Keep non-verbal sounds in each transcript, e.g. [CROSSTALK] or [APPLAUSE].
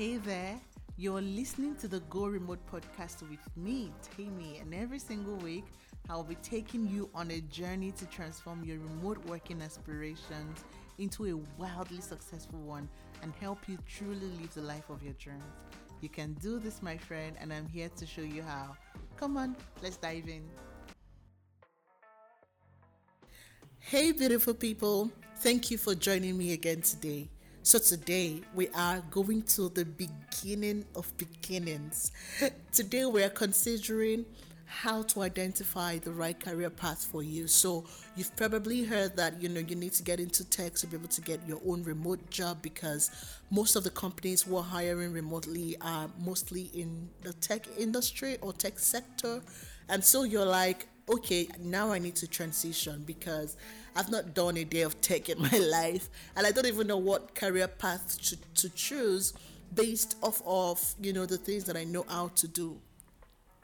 Hey there, you're listening to the Go Remote podcast with me, Tammy, and every single week I'll be taking you on a journey to transform your remote working aspirations into a wildly successful one and help you truly live the life of your dreams. You can do this, my friend, and I'm here to show you how. Come on, let's dive in. Hey, beautiful people, thank you for joining me again today. So, today we are going to the beginning of beginnings. Today we are considering how to identify the right career path for you. So, you've probably heard that you know you need to get into tech to be able to get your own remote job because most of the companies who are hiring remotely are mostly in the tech industry or tech sector. And so you're like, okay, now I need to transition because I've not done a day of tech in [LAUGHS] my life and I don't even know what career path to, to choose based off of, you know, the things that I know how to do.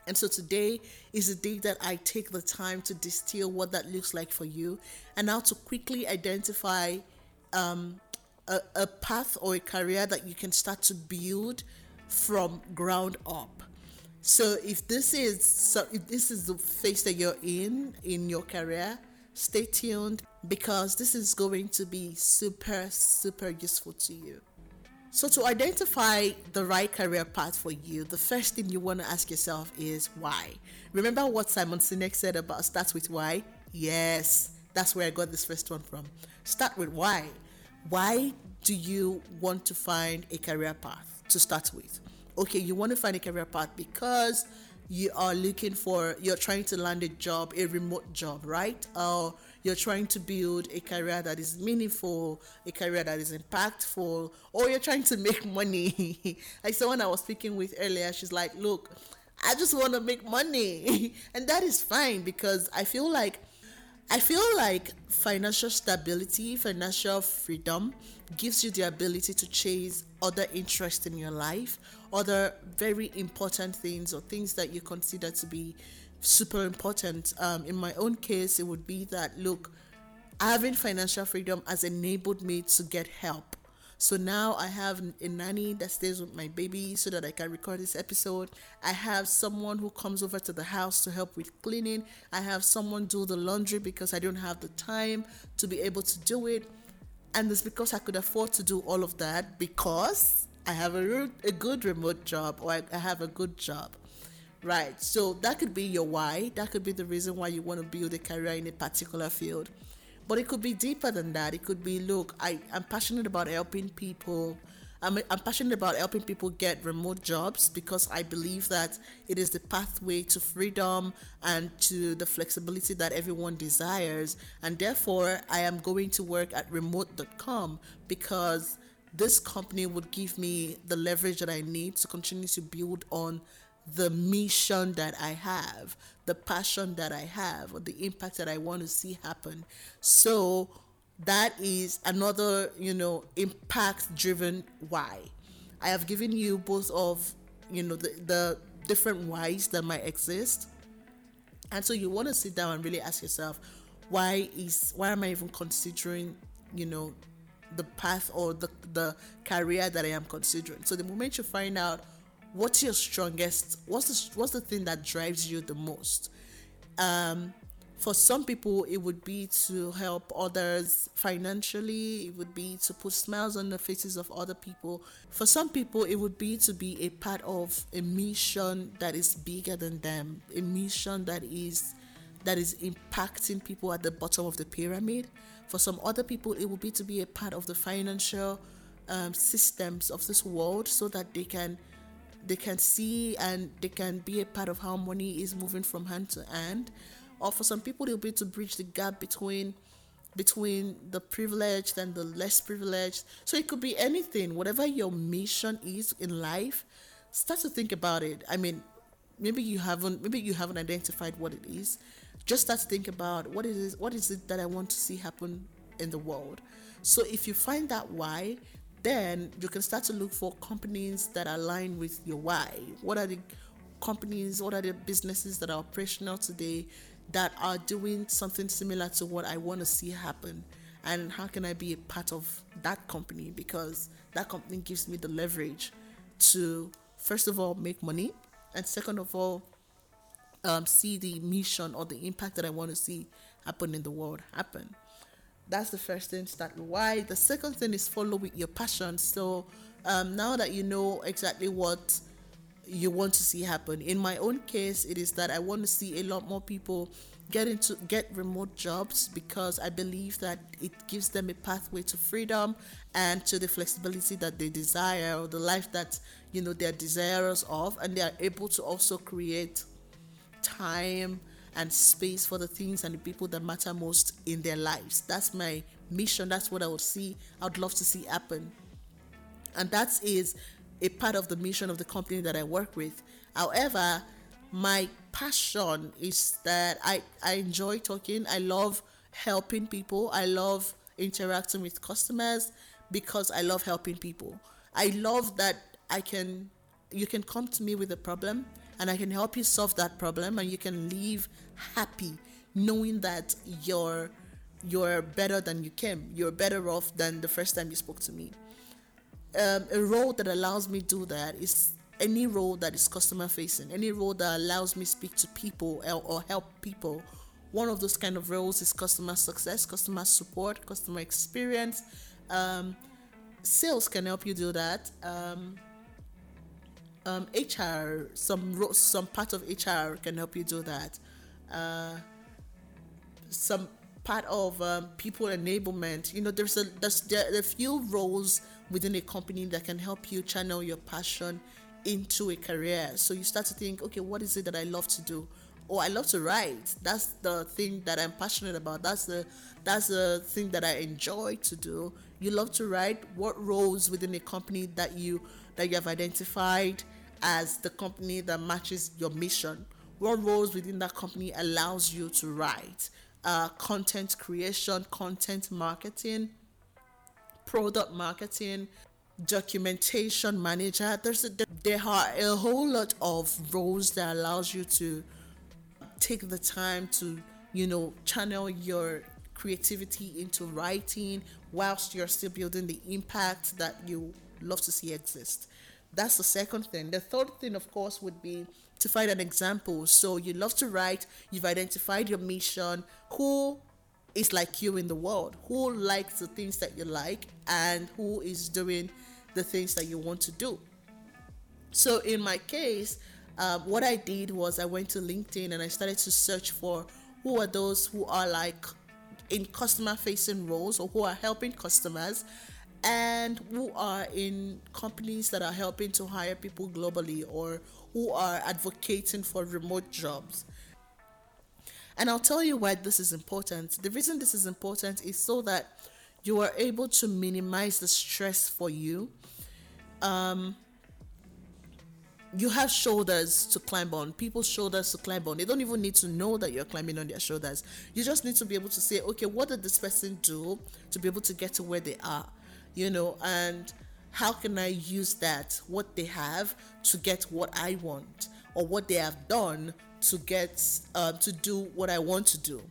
And so today is the day that I take the time to distill what that looks like for you and how to quickly identify um, a, a path or a career that you can start to build from ground up. So if this is so if this is the phase that you're in in your career, stay tuned because this is going to be super super useful to you. So to identify the right career path for you, the first thing you want to ask yourself is why. Remember what Simon Sinek said about start with why? Yes, that's where I got this first one from. Start with why. Why do you want to find a career path to start with? Okay, you want to find a career path because you are looking for, you're trying to land a job, a remote job, right? Or you're trying to build a career that is meaningful, a career that is impactful, or you're trying to make [LAUGHS] money. like someone I was speaking with earlier, she's like, look, I just want to make money. [LAUGHS] and that is fine because I feel like I feel like financial stability, financial freedom gives you the ability to chase other interests in your life, other very important things or things that you consider to be super important. Um, in my own case, it would be that look, having financial freedom has enabled me to get help so now I have a nanny that stays with my baby so that I can record this episode. I have someone who comes over to the house to help with cleaning. I have someone do the laundry because I don't have the time to be able to do it. And it's because I could afford to do all of that because I have a, a good remote job or I, I have a good job. Right. So that could be your why. That could be the reason why you want to build a career in a particular field. But it could be deeper than that. It could be look, I, I'm passionate about helping people. I'm, I'm passionate about helping people get remote jobs because I believe that it is the pathway to freedom and to the flexibility that everyone desires. And therefore, I am going to work at remote.com because this company would give me the leverage that I need to continue to build on the mission that I have, the passion that I have, or the impact that I want to see happen. So that is another, you know, impact driven why. I have given you both of, you know, the, the different whys that might exist. And so you want to sit down and really ask yourself, why is why am I even considering, you know, the path or the the career that I am considering? So the moment you find out what's your strongest what's the what's the thing that drives you the most? Um, for some people it would be to help others financially it would be to put smiles on the faces of other people. For some people it would be to be a part of a mission that is bigger than them a mission that is that is impacting people at the bottom of the pyramid. For some other people it would be to be a part of the financial um, systems of this world so that they can they can see and they can be a part of how money is moving from hand to hand. Or for some people it'll be to bridge the gap between between the privileged and the less privileged. So it could be anything whatever your mission is in life start to think about it. I mean maybe you haven't maybe you haven't identified what it is. Just start to think about what it is what is it that i want to see happen in the world. So if you find that why then you can start to look for companies that align with your why. What are the companies, what are the businesses that are operational today that are doing something similar to what I want to see happen? And how can I be a part of that company? Because that company gives me the leverage to first of all make money, and second of all, um, see the mission or the impact that I want to see happen in the world happen. That's the first thing. To start why. The second thing is follow with your passion. So um, now that you know exactly what you want to see happen, in my own case, it is that I want to see a lot more people get into get remote jobs because I believe that it gives them a pathway to freedom and to the flexibility that they desire or the life that you know they're desirous of and they are able to also create time and space for the things and the people that matter most in their lives. That's my mission. That's what I would see. I would love to see happen. And that is a part of the mission of the company that I work with. However, my passion is that I, I enjoy talking. I love helping people. I love interacting with customers because I love helping people. I love that I can you can come to me with a problem and I can help you solve that problem and you can leave happy knowing that you're you're better than you came. You're better off than the first time you spoke to me. Um, a role that allows me do that is any role that is customer facing, any role that allows me speak to people or help people. One of those kind of roles is customer success, customer support, customer experience. Um, sales can help you do that. Um, um, HR, some some part of HR can help you do that. Uh, some part of um, people enablement. You know, there's a there's there are a few roles within a company that can help you channel your passion into a career. So you start to think, okay, what is it that I love to do? Oh, I love to write. That's the thing that I'm passionate about. That's the that's the thing that I enjoy to do. You love to write. What roles within a company that you that you have identified as the company that matches your mission. What roles within that company allows you to write? Uh, content creation, content marketing, product marketing, documentation manager. There's a, there are a whole lot of roles that allows you to take the time to you know channel your creativity into writing whilst you're still building the impact that you love to see exist. That's the second thing. The third thing, of course, would be to find an example. So you love to write, you've identified your mission, who is like you in the world, who likes the things that you like, and who is doing the things that you want to do. So in my case, um, what I did was I went to LinkedIn and I started to search for who are those who are like in customer facing roles or who are helping customers and who are in companies that are helping to hire people globally or who are advocating for remote jobs. And I'll tell you why this is important. The reason this is important is so that you are able to minimize the stress for you. Um, you have shoulders to climb on, people's shoulders to climb on. They don't even need to know that you're climbing on their shoulders. You just need to be able to say, okay, what did this person do to be able to get to where they are? You know, and how can I use that, what they have, to get what I want, or what they have done to get uh, to do what I want to do.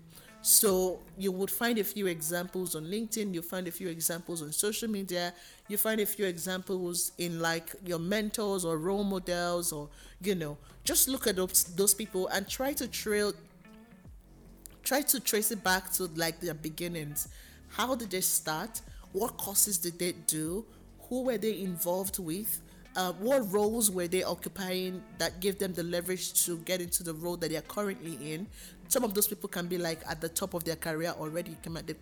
So you would find a few examples on LinkedIn, you find a few examples on social media, you find a few examples in like your mentors or role models or you know, just look at those, those people and try to trail try to trace it back to like their beginnings. How did they start? What courses did they do? Who were they involved with? Uh, what roles were they occupying that gave them the leverage to get into the role that they are currently in? Some of those people can be like at the top of their career already.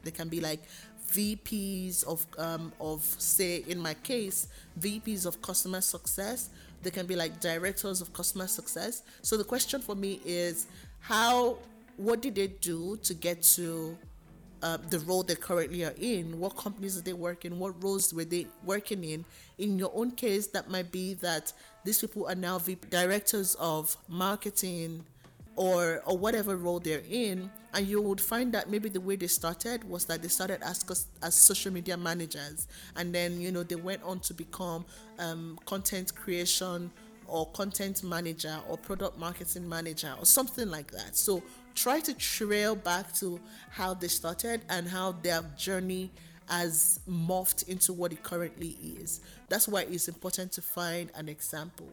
They can be like VPs of um, of say in my case VPs of customer success. They can be like directors of customer success. So the question for me is how what did they do to get to uh, the role they currently are in, what companies they work in, what roles were they working in. In your own case, that might be that these people are now VP directors of marketing or or whatever role they're in, and you would find that maybe the way they started was that they started as as social media managers, and then you know they went on to become um, content creation or content manager or product marketing manager or something like that. So try to trail back to how they started and how their journey has morphed into what it currently is. That's why it's important to find an example.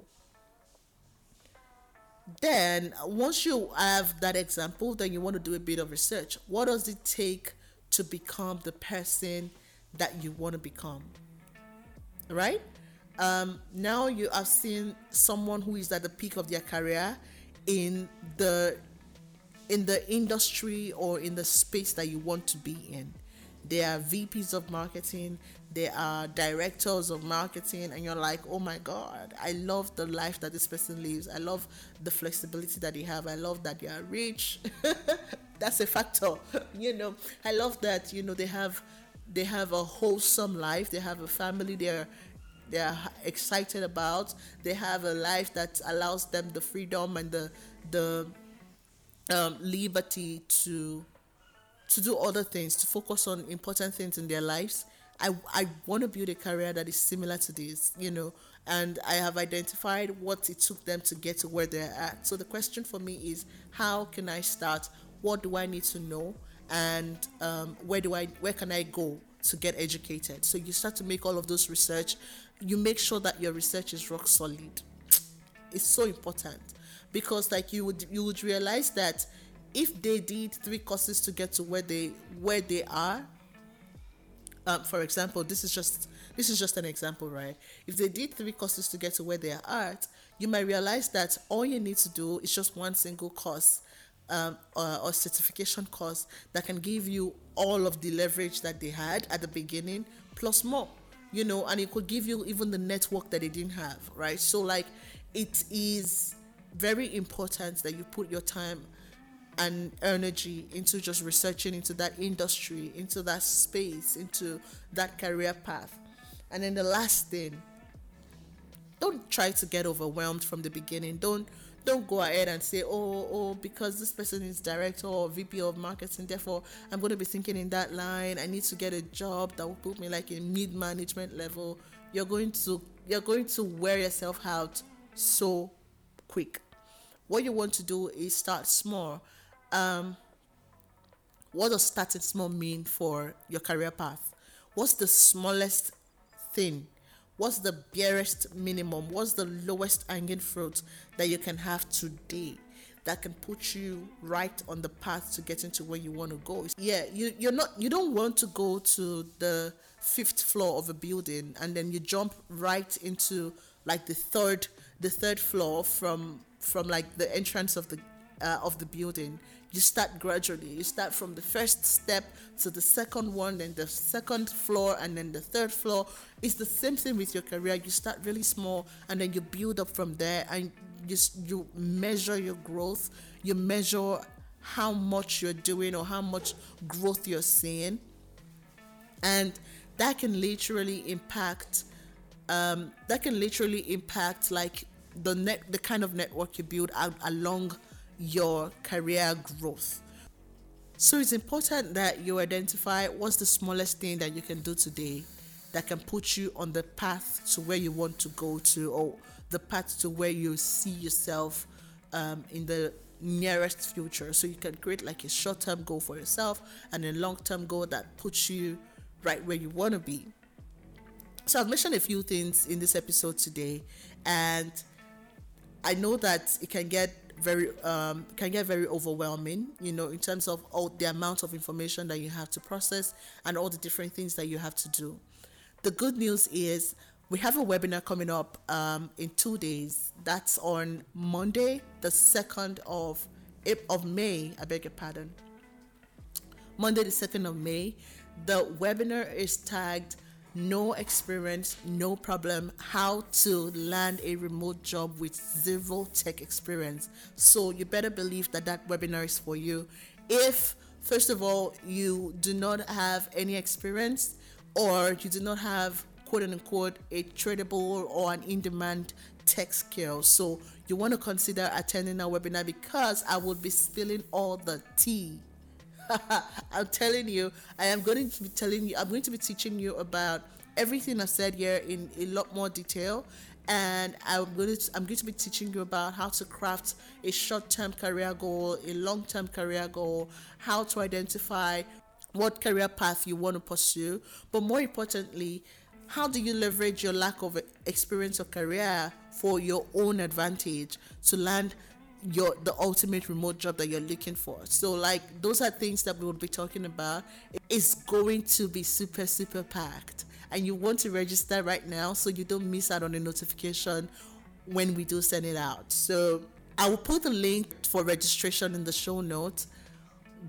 Then, once you have that example, then you want to do a bit of research. What does it take to become the person that you want to become? Right? Um, now you have seen someone who is at the peak of their career in the in the industry or in the space that you want to be in. They are VPs of marketing, they are directors of marketing, and you're like, oh my God, I love the life that this person lives. I love the flexibility that they have. I love that they are rich. [LAUGHS] That's a factor, [LAUGHS] you know. I love that, you know, they have they have a wholesome life, they have a family, they're they're excited about. They have a life that allows them the freedom and the the um, liberty to to do other things, to focus on important things in their lives. I, I want to build a career that is similar to this, you know, and I have identified what it took them to get to where they're at. So the question for me is, how can I start? What do I need to know? And um, where do I where can I go to get educated? So you start to make all of those research. You make sure that your research is rock solid. It's so important. Because like you would you would realize that if they did three courses to get to where they where they are um, for example this is just this is just an example right? If they did three courses to get to where they are at you might realize that all you need to do is just one single course um, or, or certification course that can give you all of the leverage that they had at the beginning plus more you know and it could give you even the network that they didn't have right so like it is very important that you put your time and energy into just researching into that industry, into that space, into that career path. And then the last thing, don't try to get overwhelmed from the beginning. Don't don't go ahead and say, oh, oh, because this person is director or VP of marketing, therefore I'm going to be thinking in that line. I need to get a job that will put me like in mid management level. You're going to you're going to wear yourself out so quick. What you want to do is start small. Um, what does starting small mean for your career path? What's the smallest thing? What's the barest minimum? What's the lowest hanging fruit that you can have today that can put you right on the path to getting to where you want to go? Yeah, you, you're not you don't want to go to the fifth floor of a building and then you jump right into like the third the third floor from from like the entrance of the uh, of the building you start gradually. You start from the first step to the second one then the second floor and then the third floor. It's the same thing with your career. You start really small and then you build up from there and you, you measure your growth. You measure how much you're doing or how much growth you're seeing. And that can literally impact um, that can literally impact like the net the kind of network you build out along your career growth. So it's important that you identify what's the smallest thing that you can do today that can put you on the path to where you want to go to or the path to where you see yourself um, in the nearest future. So you can create like a short term goal for yourself and a long term goal that puts you right where you want to be. So I've mentioned a few things in this episode today, and I know that it can get very um, can get very overwhelming you know in terms of all the amount of information that you have to process and all the different things that you have to do. The good news is we have a webinar coming up um, in two days. That's on monday the 2nd of of may. I beg your pardon. Monday the 2nd of may. The webinar is tagged no experience, no problem, how to land a remote job with zero tech experience. So you better believe that that webinar is for you. If, first of all, you do not have any experience or you do not have quote unquote a tradable or an in demand tech skill. So you want to consider attending our webinar because I will be spilling all the tea [LAUGHS] I'm telling you, I am going to be telling you, I'm going to be teaching you about everything I said here in a lot more detail. And I'm going to I'm going to be teaching you about how to craft a short-term career goal, a long-term career goal, how to identify what career path you want to pursue, but more importantly, how do you leverage your lack of experience or career for your own advantage to land your the ultimate remote job that you're looking for. So like those are things that we will be talking about. It's going to be super super packed. And you want to register right now so you don't miss out on the notification when we do send it out. So i will put the link for registration in the show notes.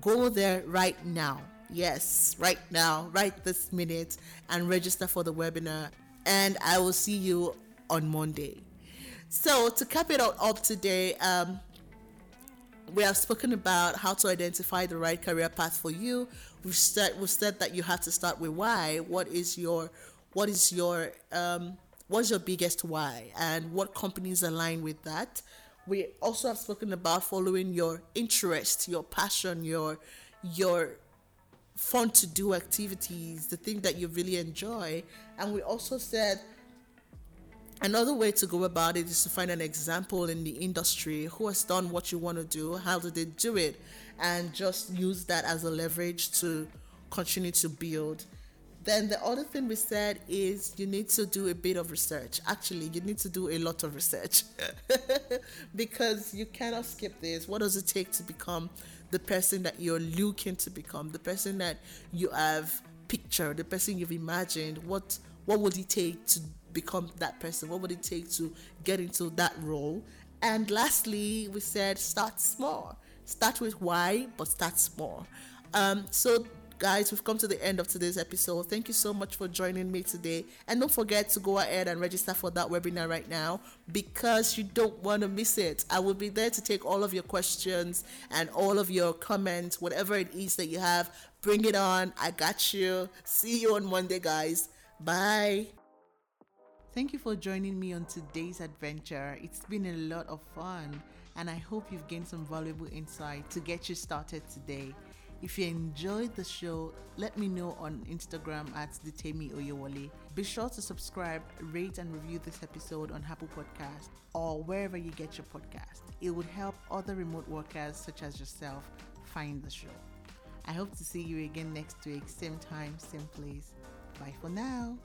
Go there right now. Yes right now right this minute and register for the webinar. And i will see you on monday so to cap it all up today, um, we have spoken about how to identify the right career path for you. We've said we've said that you have to start with why. What is your what is your um, what's your biggest why, and what companies align with that. We also have spoken about following your interest, your passion, your your fun to do activities, the thing that you really enjoy. And we also said Another way to go about it is to find an example in the industry who has done what you want to do, how did they do it, and just use that as a leverage to continue to build. Then the other thing we said is you need to do a bit of research. Actually, you need to do a lot of research [LAUGHS] because you cannot skip this. What does it take to become the person that you're looking to become, the person that you have pictured, the person you've imagined? What what would it take to become that person? What would it take to get into that role? And lastly, we said start small. Start with why, but start small. Um, so guys, we've come to the end of today's episode. Thank you so much for joining me today. And don't forget to go ahead and register for that webinar right now because you don't want to miss it. I will be there to take all of your questions and all of your comments, whatever it is that you have. Bring it on. I got you. See you on Monday, guys. Bye. Thank you for joining me on today's adventure. It's been a lot of fun, and I hope you've gained some valuable insight to get you started today. If you enjoyed the show, let me know on Instagram at Detemi Oyewole. Be sure to subscribe, rate, and review this episode on Apple Podcast or wherever you get your podcast. It would help other remote workers such as yourself find the show. I hope to see you again next week, same time, same place. Bye for now.